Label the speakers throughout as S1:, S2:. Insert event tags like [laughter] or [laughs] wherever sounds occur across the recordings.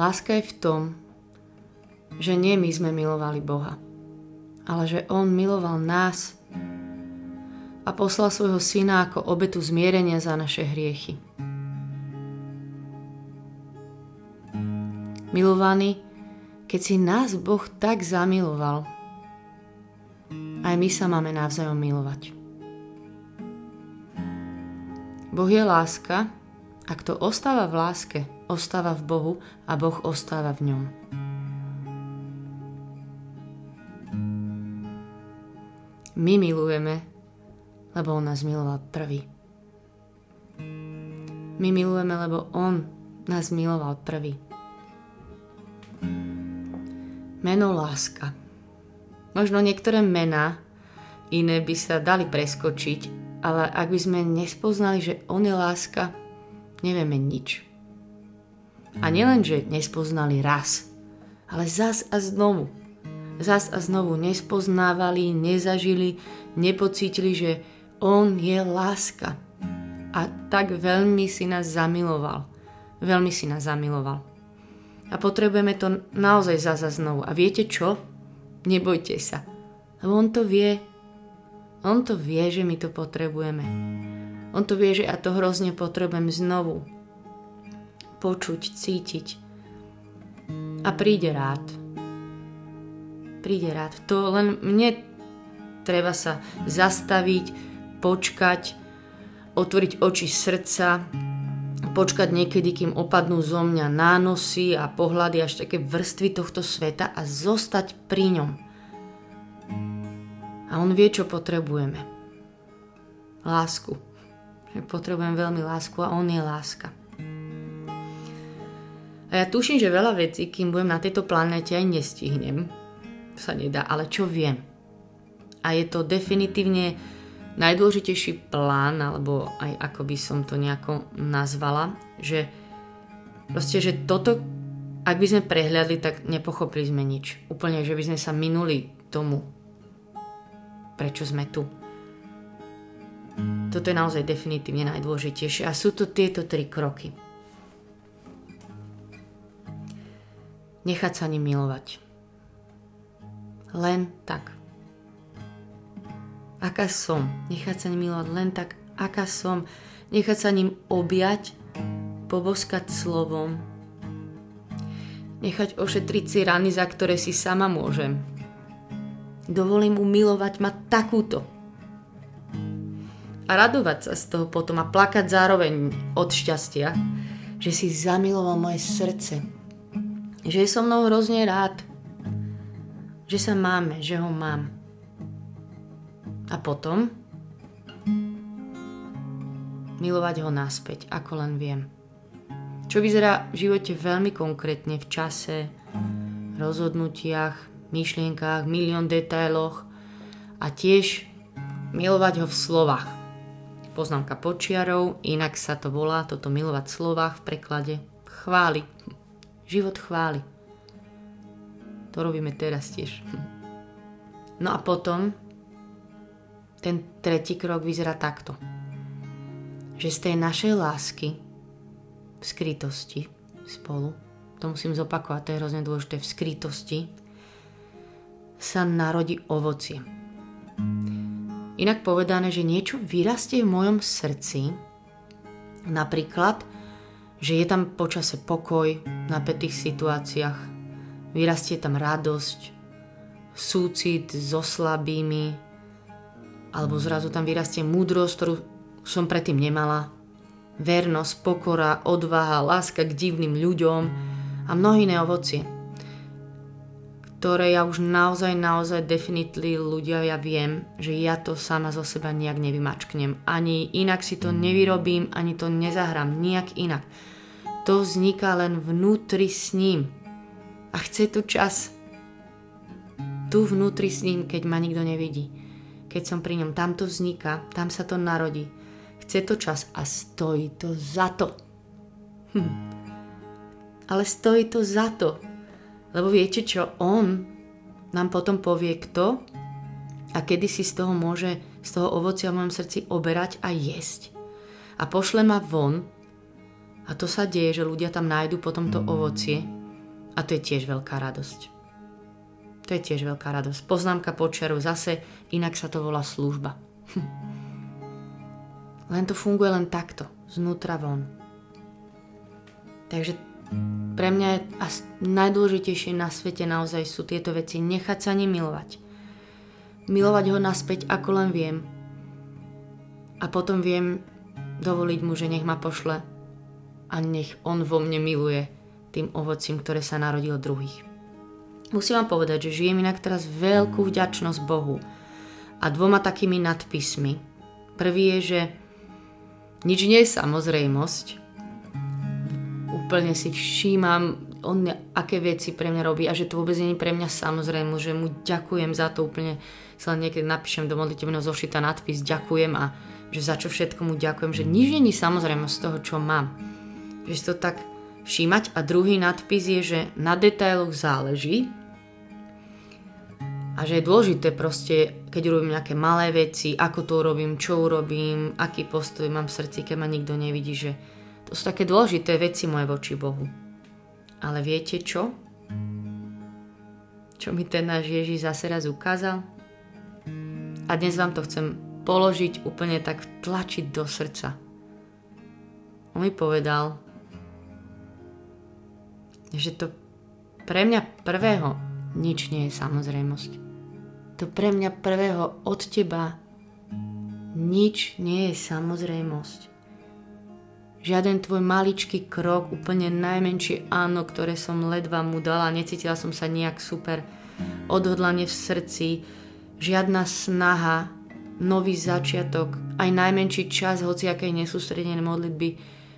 S1: Láska je v tom, že nie my sme milovali Boha, ale že On miloval nás a poslal svojho syna ako obetu zmierenia za naše hriechy. Milovaný, keď si nás Boh tak zamiloval, aj my sa máme navzájom milovať. Boh je láska a kto ostáva v láske, ostáva v Bohu a Boh ostáva v ňom. My milujeme, lebo On nás miloval prvý. My milujeme, lebo On nás miloval prvý. Meno láska. Možno niektoré mená iné by sa dali preskočiť, ale ak by sme nespoznali, že On je láska, nevieme nič. A nielen, že nespoznali raz, ale zas a znovu. Zas a znovu nespoznávali, nezažili, nepocítili, že On je láska. A tak veľmi si nás zamiloval. Veľmi si nás zamiloval. A potrebujeme to naozaj zas a znovu. A viete čo? Nebojte sa. Lebo On to vie. On to vie, že my to potrebujeme. On to vie, že ja to hrozne potrebujem znovu počuť, cítiť. A príde rád. Príde rád. To len mne treba sa zastaviť, počkať, otvoriť oči srdca, počkať niekedy, kým opadnú zo mňa nánosy a pohľady až také vrstvy tohto sveta a zostať pri ňom. A on vie, čo potrebujeme. Lásku. Potrebujem veľmi lásku a on je láska. A ja tuším, že veľa vecí, kým budem na tejto planete, aj nestihnem. Sa nedá, ale čo viem. A je to definitívne najdôležitejší plán, alebo aj ako by som to nejako nazvala, že proste, že toto, ak by sme prehľadli, tak nepochopili sme nič. Úplne, že by sme sa minuli tomu, prečo sme tu. Toto je naozaj definitívne najdôležitejšie. A sú to tieto tri kroky. Nechať sa ním milovať. Len tak. Aká som. Nechať sa ním milovať len tak, aká som. Nechať sa ním objať, poboskať slovom. Nechať ošetriť si rany, za ktoré si sama môžem. Dovolím mu milovať ma takúto. A radovať sa z toho potom a plakať zároveň od šťastia, že si zamiloval moje srdce, že je so mnou hrozne rád, že sa máme, že ho mám. A potom milovať ho naspäť, ako len viem. Čo vyzerá v živote veľmi konkrétne v čase, rozhodnutiach, myšlienkách, milión detailoch a tiež milovať ho v slovách. Poznámka počiarov, inak sa to volá, toto milovať v slovách v preklade, chváli. Život chváli. To robíme teraz tiež. No a potom ten tretí krok vyzerá takto. Že z tej našej lásky v skrytosti spolu, to musím zopakovať, to je hrozne dôležité, v skrytosti sa narodí ovocie. Inak povedané, že niečo vyrastie v mojom srdci, napríklad že je tam počase pokoj v napätých situáciách, vyrastie tam radosť, súcit so slabými, alebo zrazu tam vyrastie múdrosť, ktorú som predtým nemala, vernosť, pokora, odvaha, láska k divným ľuďom a mnohé iné ovocie, ktoré ja už naozaj, naozaj definitely ľudia, ja viem, že ja to sama zo seba nejak nevymačknem. Ani inak si to nevyrobím, ani to nezahrám, nejak inak to vzniká len vnútri s ním. A chce tu čas. Tu vnútri s ním, keď ma nikto nevidí. Keď som pri ňom, tam to vzniká, tam sa to narodí. Chce to čas a stojí to za to. Hm. Ale stojí to za to. Lebo viete čo, on nám potom povie kto a kedy si z toho môže, z toho ovocia v mojom srdci oberať a jesť. A pošle ma von, a to sa deje, že ľudia tam nájdu potom to ovocie A to je tiež veľká radosť. To je tiež veľká radosť. Poznámka počiaru zase, inak sa to volá služba. Hm. Len to funguje len takto, znútra von. Takže pre mňa je najdôležitejšie na svete naozaj sú tieto veci. Nechať sa ním milovať. Milovať ho naspäť, ako len viem. A potom viem dovoliť mu, že nech ma pošle a nech on vo mne miluje tým ovocím, ktoré sa narodil druhých. Musím vám povedať, že žijem inak teraz veľkú vďačnosť Bohu a dvoma takými nadpismi. Prvý je, že nič nie je samozrejmosť. Úplne si všímam, on aké veci pre mňa robí a že to vôbec nie je pre mňa samozrejmo, že mu ďakujem za to úplne, sa len niekedy napíšem do modlitevného zošita nadpis ďakujem a že za čo všetko mu ďakujem, že nič nie je samozrejmo z toho, čo mám. Že si to tak všímať. A druhý nadpis je, že na detailoch záleží a že je dôležité proste, keď robím nejaké malé veci, ako to urobím, čo urobím, aký postoj mám v srdci, keď ma nikto nevidí, že to sú také dôležité veci moje voči Bohu. Ale viete čo? Čo mi ten náš Ježiš zase raz ukázal? A dnes vám to chcem položiť úplne tak tlačiť do srdca. On mi povedal, že to pre mňa prvého nič nie je samozrejmosť. To pre mňa prvého od teba nič nie je samozrejmosť. Žiaden tvoj maličký krok, úplne najmenšie áno, ktoré som ledva mu dala, necítila som sa nejak super, odhodlanie v srdci, žiadna snaha, nový začiatok, aj najmenší čas hociakej nesústredenej modlitby,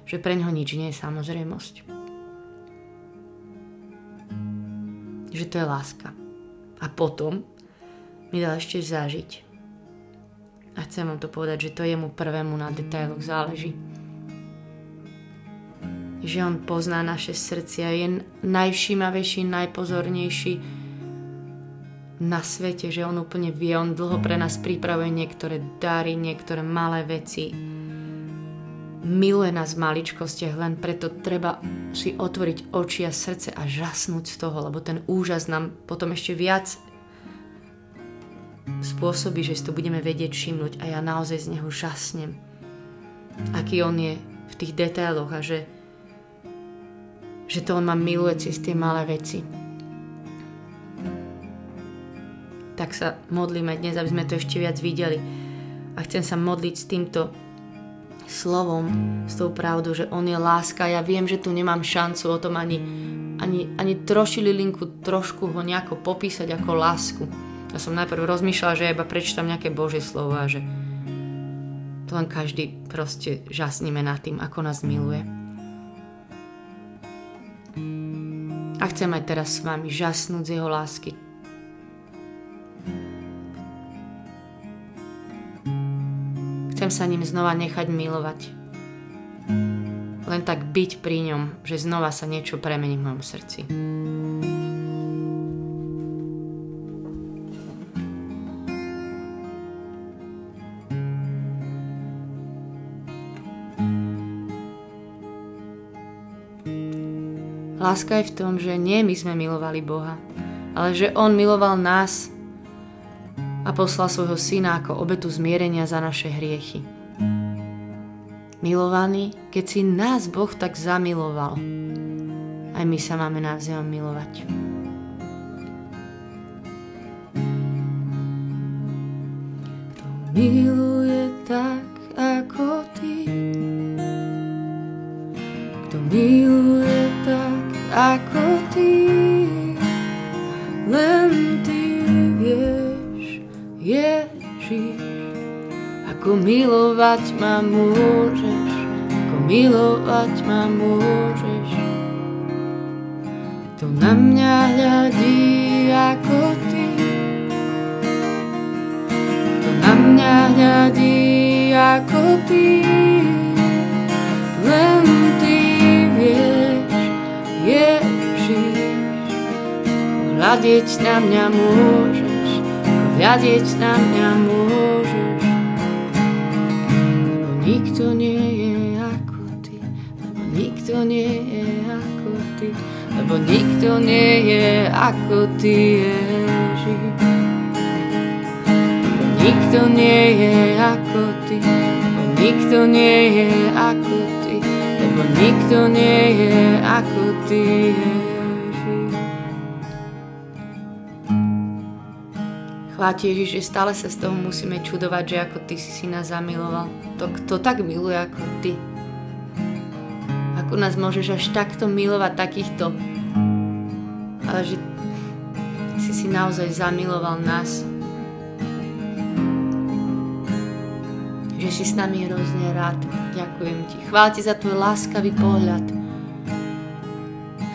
S1: že pre ňo nič nie je samozrejmosť. Že to je láska. A potom mi dal ešte zažiť. A chcem vám to povedať, že to jemu prvému na detailoch záleží. Že on pozná naše srdcia, je najvšímavejší, najpozornejší na svete, že on úplne vie, on dlho pre nás pripravuje niektoré dary, niektoré malé veci, miluje nás v maličkostiach, len preto treba si otvoriť oči a srdce a žasnúť z toho, lebo ten úžas nám potom ešte viac spôsobí, že si to budeme vedieť všimnúť a ja naozaj z neho žasnem. Aký on je v tých detailoch a že, že to on ma miluje cez tie malé veci. Tak sa modlíme dnes, aby sme to ešte viac videli. A chcem sa modliť s týmto slovom, s tou pravdou, že on je láska. Ja viem, že tu nemám šancu o tom ani, ani, ani trošili linku trošku ho nejako popísať ako lásku. Ja som najprv rozmýšľala, že ja iba prečítam nejaké Božie slovo a že to len každý proste žasníme nad tým, ako nás miluje. A chcem aj teraz s vami žasnúť z jeho lásky, sa ním znova nechať milovať. Len tak byť pri ňom, že znova sa niečo premení v mojom srdci. Láska je v tom, že nie my sme milovali Boha, ale že On miloval nás a poslal svojho syna ako obetu zmierenia za naše hriechy. Milovaný, keď si nás Boh tak zamiloval, aj my sa máme navzájom milovať. Milovať ma môžeš. To na mňa hľadí ako ty, to na mňa hľadí ako ty, len ty vieš, Ježiš, hľadiť na mňa môžeš hľadiť na mňa môžeš, nikto nie nikto nie je ako ty, lebo nikto nie je ako ty, Ježiš. Lebo nikto nie je ako ty, lebo nikto nie je ako ty, lebo nikto nie je ako ty, Ježiš. Ježiš, že stále sa z toho musíme čudovať, že ako ty si si nás zamiloval. To kto tak miluje ako ty? Ako nás môžeš až takto milovať takýchto? Ale že si si naozaj zamiloval nás. Že si s nami hrozne rád. Ďakujem ti. Chvála ti za tvoj láskavý pohľad.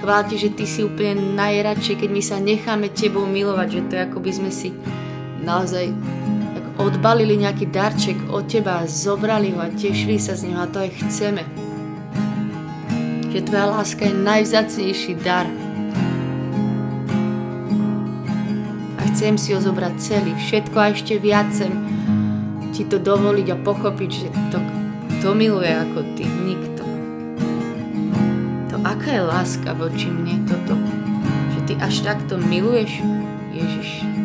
S1: Chvála ti, že ty si úplne najradšej, keď my sa necháme tebou milovať, že to je ako by sme si naozaj odbalili nejaký darček od teba zobrali ho a tešili sa z neho a to aj chceme. Že tvoja láska je najvzácnejší dar. A chcem si ho zobrať celý, všetko a ešte viac chcem ti to dovoliť a pochopiť, že to, to miluje ako ty, nikto. To aká je láska voči mne toto, že ty až takto miluješ Ježiš.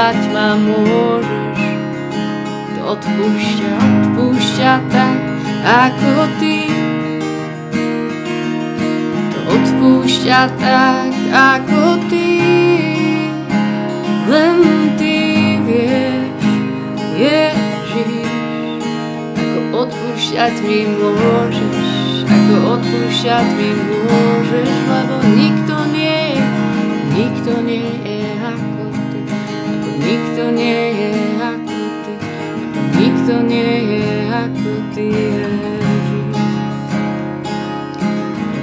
S1: Milovať ma môžeš. To odpúšťa, odpúšťa tak, ako ty. To odpúšťa tak, ako ty. Len ty vieš, Ježiš, ako odpúšťať mi môžeš, ako odpúšťať mi môžeš, lebo nikto nie Nikto nie nikto nie je ako ty, nikto nie je ako ty, Ježiš.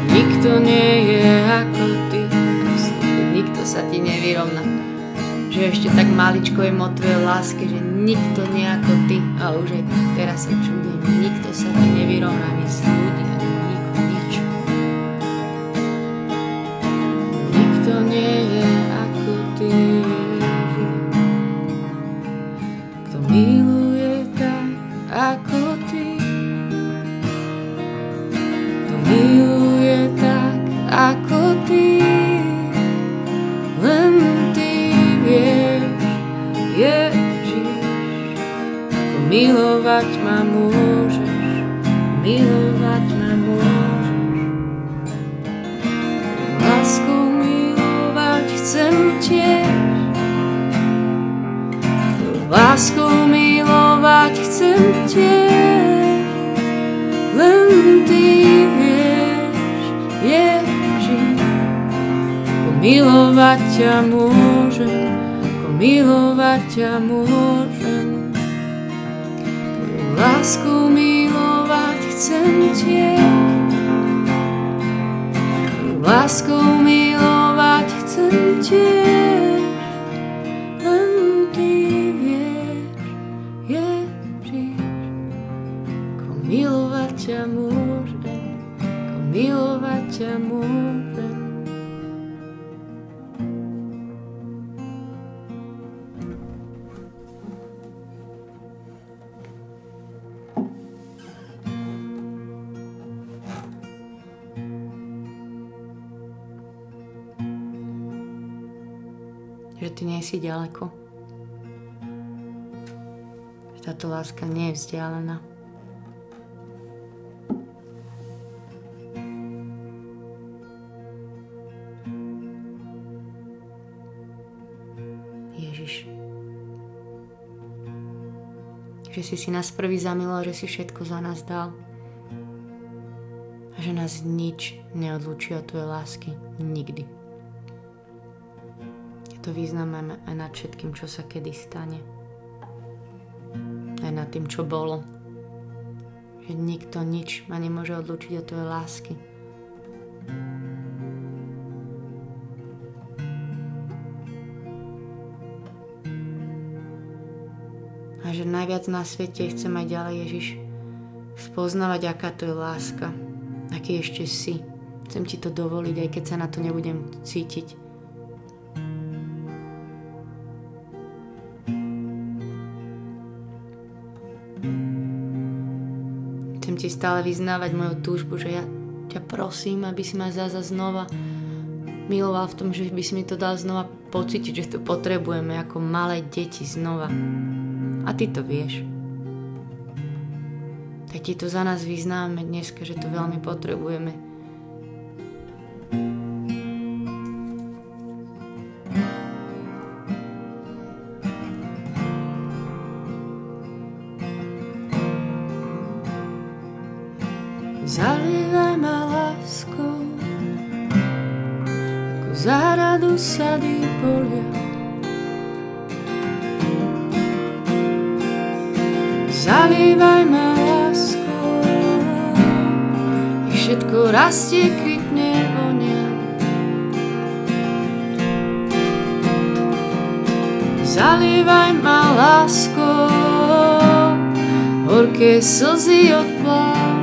S1: Nikto nie je ako ty, nikto sa ti nevyrovná. Že ešte tak maličko je mo tvoje láske, že nikto nie ako ty, a už aj teraz sa čudujem, nikto sa ti nevyrovná, my ľudí. Milovať ma môžeš, milovať ma môžeš. Lásku milovať chcem tiež. Lásku milovať chcem tiež. Len ty vieš, Ježiš. Milovať ťa môžem, milovať ťa môžem. Lásku milovať chcem tiež. Lásku milovať chcem tiež. Si ďaleko. Táto láska nie je vzdialená. Ježiš. Že si si nás prvý zamiloval, že si všetko za nás dal. A že nás nič neodlučí od tvojej lásky. Nikdy to vyznamenáme aj nad všetkým, čo sa kedy stane. Aj nad tým, čo bolo. Že nikto nič ma nemôže odlučiť od tvojej lásky. A že najviac na svete chcem aj ďalej Ježiš spoznávať, aká to je láska, aký ešte si. Chcem ti to dovoliť, aj keď sa na to nebudem cítiť. Ti stále vyznávať moju túžbu, že ja ťa prosím, aby si ma zaza znova miloval v tom, že by si mi to dal znova pocítiť, že to potrebujeme ako malé deti znova. A ty to vieš. Tak ti to za nás vyznáme dneska, že to veľmi potrebujeme. que sozinho eu paro.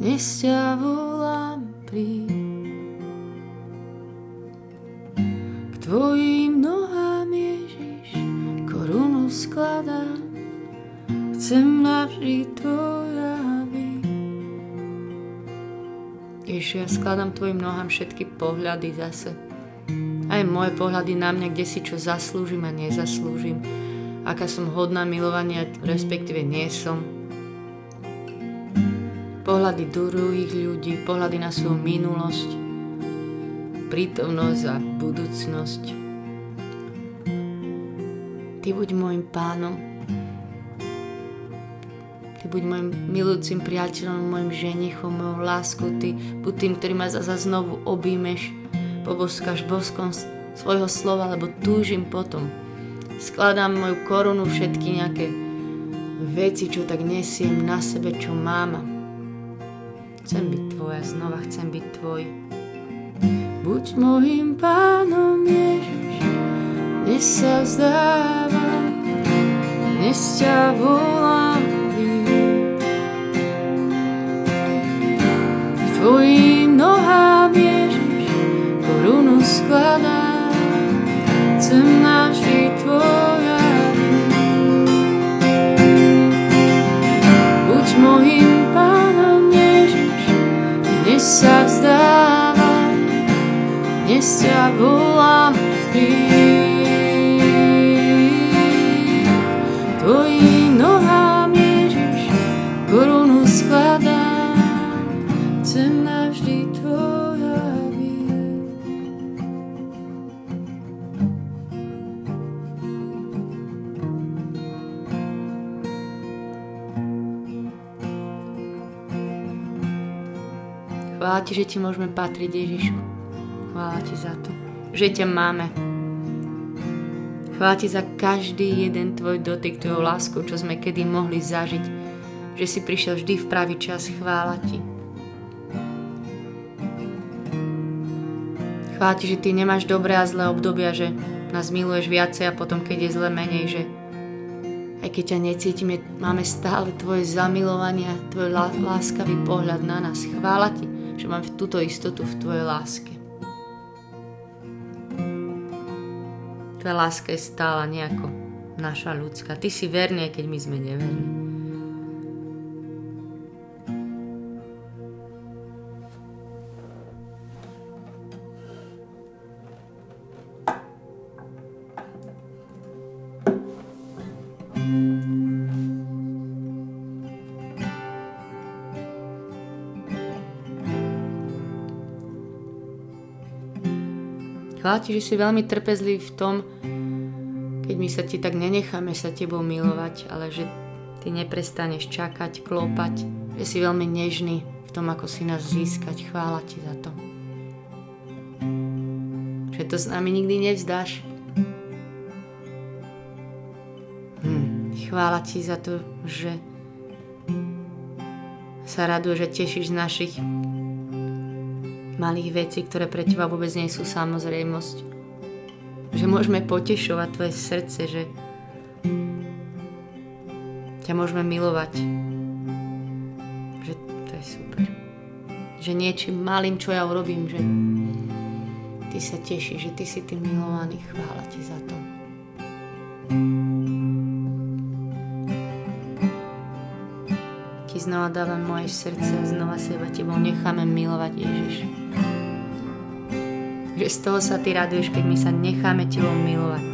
S1: Dnes ťa volám príď. K tvojim nohám Ježiš, korunu skladám, chcem navždy tvoja byť. Ježiš, ja skladám tvojim nohám všetky pohľady zase aj moje pohľady na mňa, kde si čo zaslúžim a nezaslúžim, aká som hodná milovania, respektíve nie som. Pohľady druhých ľudí, pohľady na svoju minulosť, prítomnosť a budúcnosť. Ty buď môjim pánom, Ty buď môjim milujúcim priateľom, môjim ženichom, mojou láskou, Ty buď tým, ktorý ma zase znovu objímeš, poboskáš boskom svojho slova, lebo túžim potom. Skladám moju korunu, všetky nejaké veci, čo tak nesiem na sebe, čo mám. Chcem byť tvoja, znova chcem byť tvoj. Buď môjim pánom Ježiš, dnes sa vzdávam, dnes ťa volám k tvojim nohám Ježiš, korunu skladám chcem nažiť Tvoja dnes ťa volám. Tvojim nohám Ježiš, korunu skladám, chcem navždy Chvála Ti, že Ti môžeme patriť, Ježišu. Chvála Ti za to, že ťa máme. Chvála Ti za každý jeden Tvoj dotyk, Tvojou láskou, čo sme kedy mohli zažiť. Že si prišiel vždy v pravý čas. Chvála Ti. Chvála Ti, že Ty nemáš dobré a zlé obdobia, že nás miluješ viacej a potom, keď je zle menej, že aj keď ťa necítime, máme stále Tvoje zamilovanie, Tvoj láskavý pohľad na nás. Chvála Ti, že mám túto istotu v Tvojej láske. Tvoja láska je stála nejako naša ľudská. Ty si verný, keď my sme neverní. Ti, že si veľmi trpezlivý v tom, keď my sa ti tak nenecháme sa tebou milovať, ale že ty neprestaneš čakať, klopať, že si veľmi nežný v tom, ako si nás získať. Chvála ti za to. Že to s nami nikdy nevzdáš. Hm, chvála ti za to, že sa raduje, že tešíš z našich malých vecí, ktoré pre teba vôbec nie sú samozrejmosť že môžeme potešovať tvoje srdce, že ťa môžeme milovať. Že to je super. Že niečím malým, čo ja urobím, že ty sa tešíš, že ty si tým milovaný. Chvála ti za to. Ti znova dávam moje srdce znova seba tebou necháme milovať Ježiš že z toho sa ty raduješ, keď my sa necháme tebou milovať.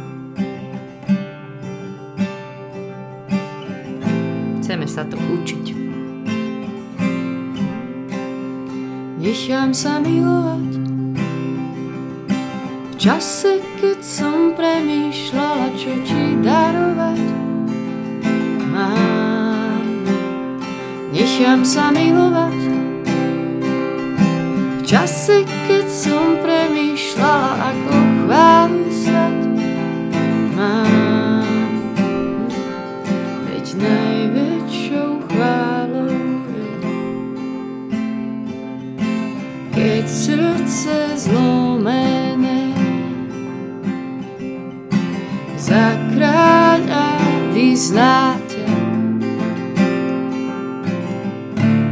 S1: Chceme sa to učiť. Nechám sa milovať v čase, keď som premýšľala, čo ti darovať mám. Nechám sa milovať v čase, keď som premýšľala, ako chválu svet mám. Veď najväčšou chválou je, keď srdce zlomené za kráľa vyznáte,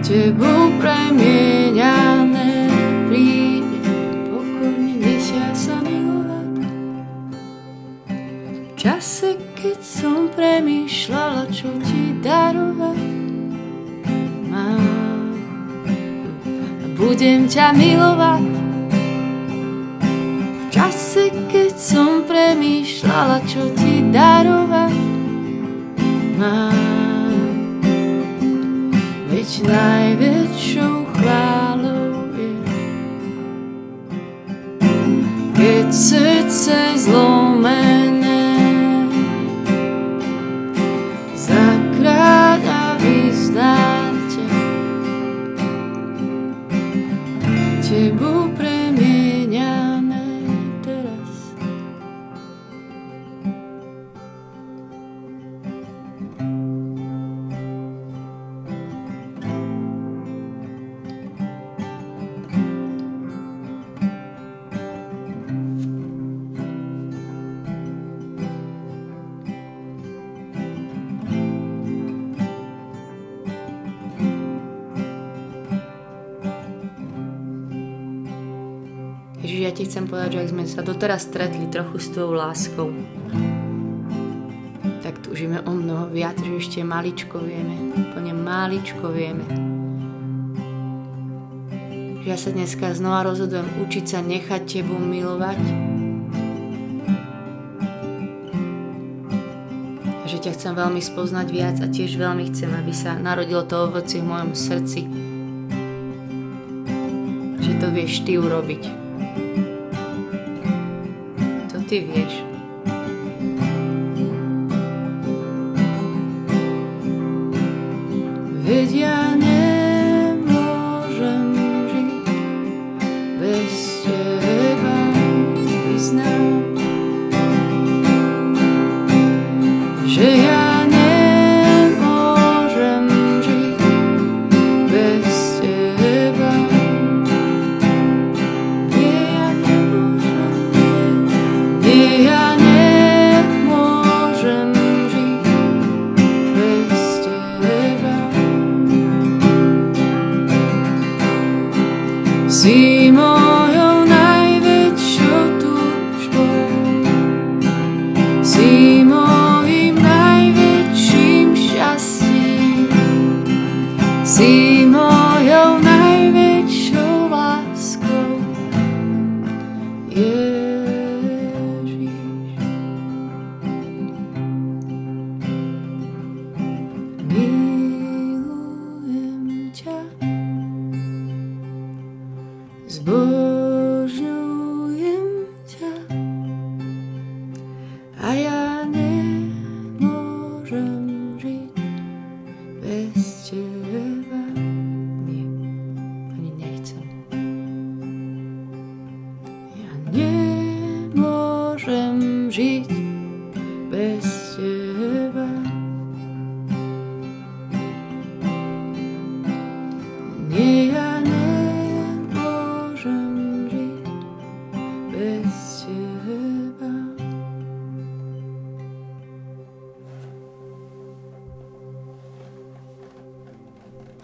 S1: tebou premieňané premýšľala, čo ti darovať mám. Budem ťa milovať v čase, keď som premýšľala, čo ti darovať mám. Veď najväčšou chválou je, keď srdce zlomené ti chcem povedať, že ak sme sa doteraz stretli trochu s tvojou láskou, tak túžime o mnoho viac, že ešte maličko vieme, úplne maličko vieme. Že ja sa dneska znova rozhodujem učiť sa nechať tebou milovať. A že ťa chcem veľmi spoznať viac a tiež veľmi chcem, aby sa narodilo to ovocie v mojom srdci. Že to vieš ty urobiť ty vieš. Veď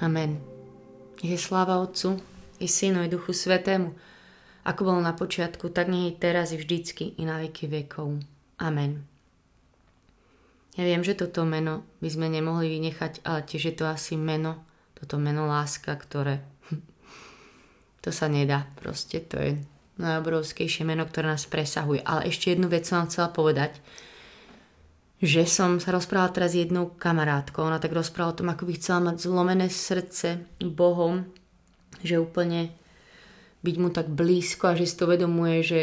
S1: Amen. Je sláva Otcu, i Synu, i Duchu Svetému, ako bol na počiatku, tak nie je teraz i vždycky, i na veky vekov. Amen. Ja viem, že toto meno by sme nemohli vynechať, ale tiež je to asi meno, toto meno láska, ktoré [laughs] to sa nedá. Proste to je najobrovskejšie meno, ktoré nás presahuje. Ale ešte jednu vec som vám chcela povedať, že som sa rozprávala teraz s jednou kamarátkou. Ona tak rozprávala o tom, ako by chcela mať zlomené srdce Bohom, že úplne byť mu tak blízko a že si to vedomuje, že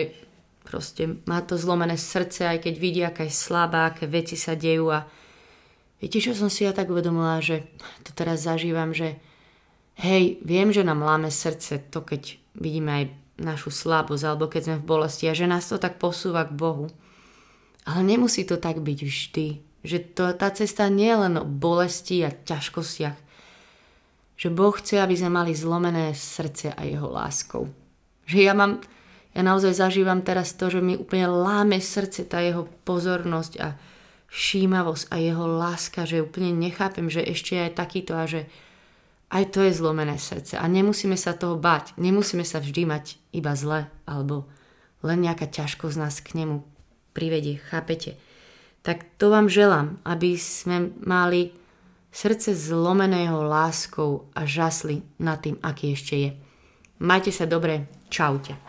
S1: proste má to zlomené srdce, aj keď vidí, aká je slabá, aké veci sa dejú a viete, čo som si ja tak uvedomila, že to teraz zažívam, že hej, viem, že nám láme srdce to, keď vidíme aj našu slabosť, alebo keď sme v bolesti a že nás to tak posúva k Bohu. Ale nemusí to tak byť vždy. Že to, tá cesta nie je len o bolesti a ťažkostiach. Že Boh chce, aby sme mali zlomené srdce a jeho láskou. Že ja mám, ja naozaj zažívam teraz to, že mi úplne láme srdce tá jeho pozornosť a všímavosť a jeho láska, že úplne nechápem, že ešte aj takýto a že aj to je zlomené srdce a nemusíme sa toho bať. Nemusíme sa vždy mať iba zle alebo len nejaká ťažkosť nás k nemu privedie, chápete? Tak to vám želám, aby sme mali srdce zlomeného láskou a žasli nad tým, aký ešte je. Majte sa dobre, čaute.